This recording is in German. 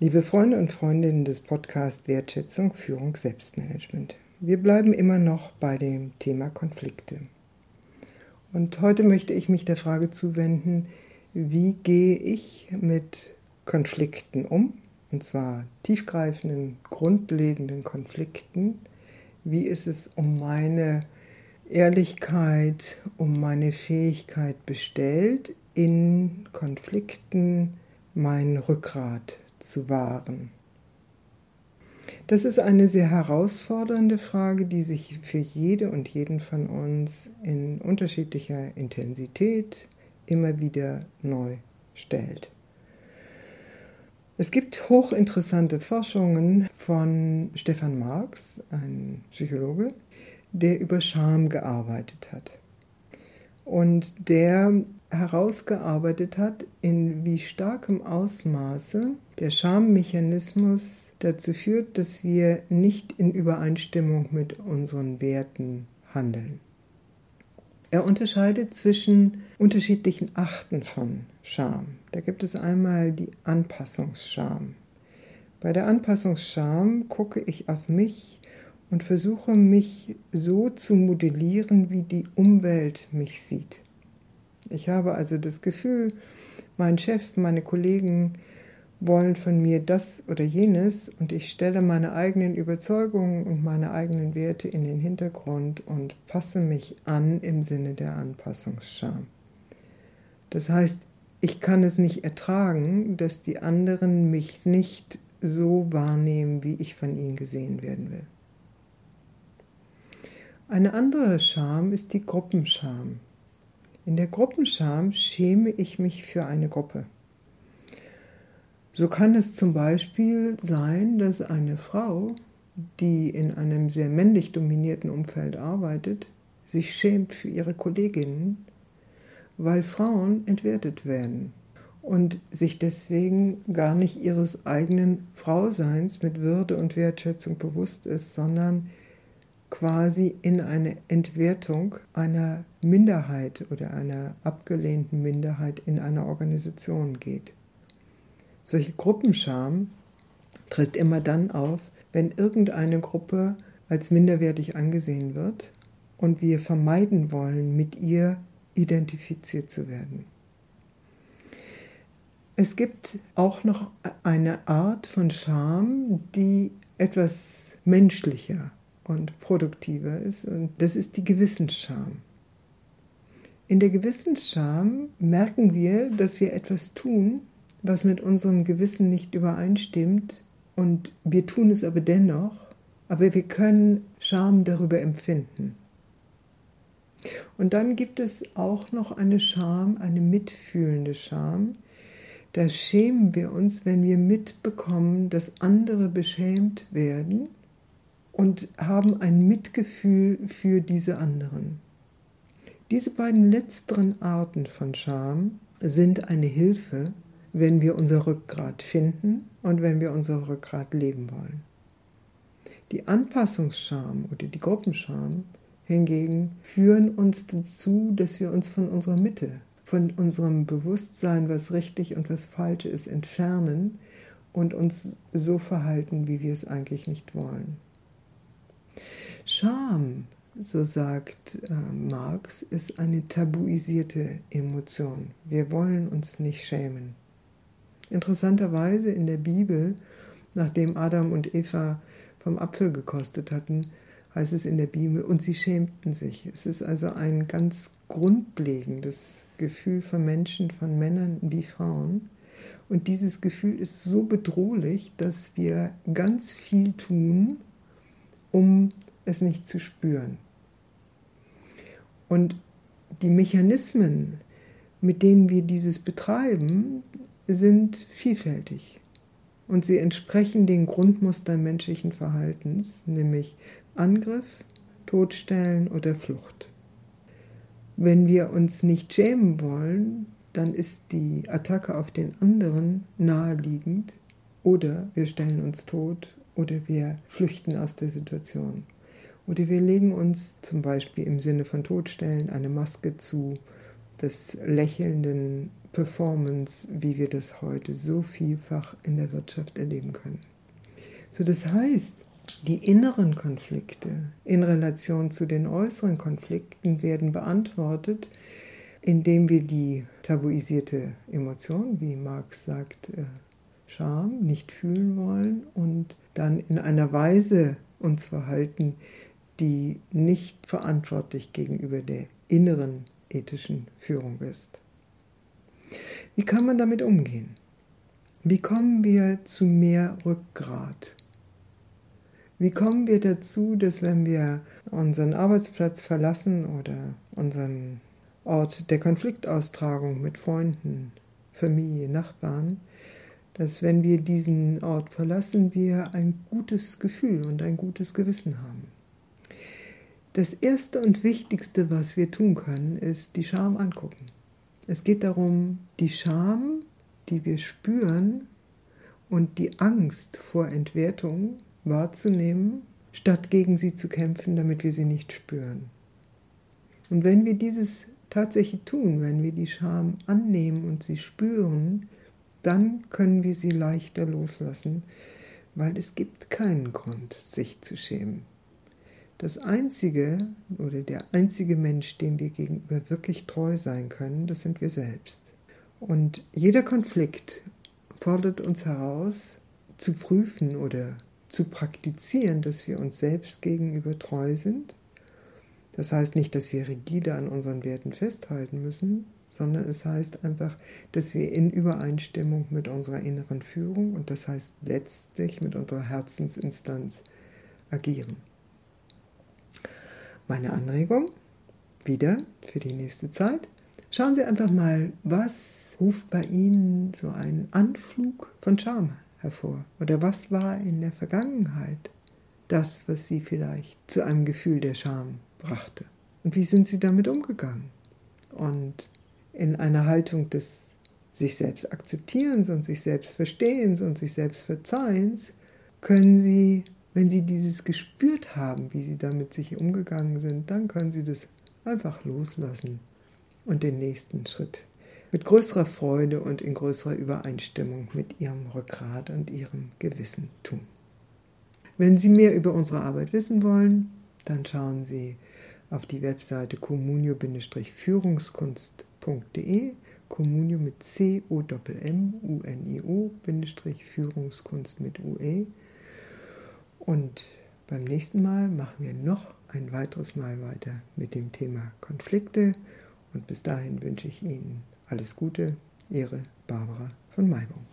Liebe Freunde und Freundinnen des Podcasts Wertschätzung, Führung, Selbstmanagement. Wir bleiben immer noch bei dem Thema Konflikte. Und heute möchte ich mich der Frage zuwenden, wie gehe ich mit Konflikten um? Und zwar tiefgreifenden, grundlegenden Konflikten. Wie ist es um meine Ehrlichkeit, um meine Fähigkeit bestellt, in Konflikten mein Rückgrat zu wahren? Das ist eine sehr herausfordernde Frage, die sich für jede und jeden von uns in unterschiedlicher Intensität immer wieder neu stellt. Es gibt hochinteressante Forschungen von Stefan Marx, ein Psychologe, der über Scham gearbeitet hat. Und der herausgearbeitet hat, in wie starkem Ausmaße der Schammechanismus dazu führt, dass wir nicht in Übereinstimmung mit unseren Werten handeln. Er unterscheidet zwischen unterschiedlichen Arten von Scham. Da gibt es einmal die Anpassungsscham. Bei der Anpassungsscham gucke ich auf mich und versuche mich so zu modellieren, wie die Umwelt mich sieht. Ich habe also das Gefühl, mein Chef, meine Kollegen wollen von mir das oder jenes und ich stelle meine eigenen Überzeugungen und meine eigenen Werte in den Hintergrund und passe mich an im Sinne der Anpassungsscham. Das heißt, ich kann es nicht ertragen, dass die anderen mich nicht so wahrnehmen, wie ich von ihnen gesehen werden will. Eine andere Scham ist die Gruppenscham. In der Gruppenscham schäme ich mich für eine Gruppe. So kann es zum Beispiel sein, dass eine Frau, die in einem sehr männlich dominierten Umfeld arbeitet, sich schämt für ihre Kolleginnen, weil Frauen entwertet werden und sich deswegen gar nicht ihres eigenen Frauseins mit Würde und Wertschätzung bewusst ist, sondern quasi in eine Entwertung einer Minderheit oder einer abgelehnten Minderheit in einer Organisation geht. Solche Gruppenscham tritt immer dann auf, wenn irgendeine Gruppe als minderwertig angesehen wird und wir vermeiden wollen, mit ihr identifiziert zu werden. Es gibt auch noch eine Art von Scham, die etwas menschlicher und produktiver ist. Und das ist die Gewissensscham. In der Gewissensscham merken wir, dass wir etwas tun, was mit unserem Gewissen nicht übereinstimmt. Und wir tun es aber dennoch. Aber wir können Scham darüber empfinden. Und dann gibt es auch noch eine Scham, eine mitfühlende Scham. Da schämen wir uns, wenn wir mitbekommen, dass andere beschämt werden und haben ein Mitgefühl für diese anderen. Diese beiden letzteren Arten von Scham sind eine Hilfe, wenn wir unser Rückgrat finden und wenn wir unser Rückgrat leben wollen. Die Anpassungsscham oder die Gruppenscham hingegen führen uns dazu, dass wir uns von unserer Mitte, von unserem Bewusstsein, was richtig und was falsch ist, entfernen und uns so verhalten, wie wir es eigentlich nicht wollen. Scham, so sagt äh, Marx, ist eine tabuisierte Emotion. Wir wollen uns nicht schämen. Interessanterweise in der Bibel, nachdem Adam und Eva vom Apfel gekostet hatten, heißt es in der Bibel, und sie schämten sich. Es ist also ein ganz grundlegendes Gefühl von Menschen, von Männern wie Frauen. Und dieses Gefühl ist so bedrohlich, dass wir ganz viel tun, um es nicht zu spüren. Und die Mechanismen, mit denen wir dieses betreiben, sind vielfältig. Und sie entsprechen den Grundmustern menschlichen Verhaltens, nämlich Angriff, Todstellen oder Flucht. Wenn wir uns nicht schämen wollen, dann ist die Attacke auf den anderen naheliegend oder wir stellen uns tot oder wir flüchten aus der Situation. Oder wir legen uns zum Beispiel im Sinne von Todstellen eine Maske zu des lächelnden Performance, wie wir das heute so vielfach in der Wirtschaft erleben können. So, das heißt, die inneren Konflikte in Relation zu den äußeren Konflikten werden beantwortet, indem wir die tabuisierte Emotion, wie Marx sagt, äh, Scham, nicht fühlen wollen und dann in einer Weise uns verhalten, die nicht verantwortlich gegenüber der inneren ethischen Führung ist. Wie kann man damit umgehen? Wie kommen wir zu mehr Rückgrat? Wie kommen wir dazu, dass wenn wir unseren Arbeitsplatz verlassen oder unseren Ort der Konfliktaustragung mit Freunden, Familie, Nachbarn, dass wenn wir diesen Ort verlassen, wir ein gutes Gefühl und ein gutes Gewissen haben. Das Erste und Wichtigste, was wir tun können, ist die Scham angucken. Es geht darum, die Scham, die wir spüren, und die Angst vor Entwertung wahrzunehmen, statt gegen sie zu kämpfen, damit wir sie nicht spüren. Und wenn wir dieses tatsächlich tun, wenn wir die Scham annehmen und sie spüren, dann können wir sie leichter loslassen, weil es gibt keinen Grund, sich zu schämen. Das einzige oder der einzige Mensch, dem wir gegenüber wirklich treu sein können, das sind wir selbst. Und jeder Konflikt fordert uns heraus, zu prüfen oder zu praktizieren, dass wir uns selbst gegenüber treu sind. Das heißt nicht, dass wir rigide an unseren Werten festhalten müssen, sondern es heißt einfach, dass wir in Übereinstimmung mit unserer inneren Führung und das heißt letztlich mit unserer Herzensinstanz agieren. Meine Anregung wieder für die nächste Zeit. Schauen Sie einfach mal, was ruft bei Ihnen so einen Anflug von Charme hervor? Oder was war in der Vergangenheit das, was Sie vielleicht zu einem Gefühl der Scham brachte? Und wie sind Sie damit umgegangen? Und in einer Haltung des sich selbst akzeptierens und sich selbst verstehens und sich selbst verzeihens können Sie, wenn Sie dieses gespürt haben, wie Sie damit sich umgegangen sind, dann können Sie das einfach loslassen und den nächsten Schritt mit größerer Freude und in größerer Übereinstimmung mit Ihrem Rückgrat und Ihrem Gewissen tun. Wenn Sie mehr über unsere Arbeit wissen wollen, dann schauen Sie auf die Webseite communio-führungskunst.de, Communio mit C O M U N I O Führungskunst mit UE. Und beim nächsten Mal machen wir noch ein weiteres Mal weiter mit dem Thema Konflikte und bis dahin wünsche ich Ihnen alles Gute, Ihre Barbara von Maibung.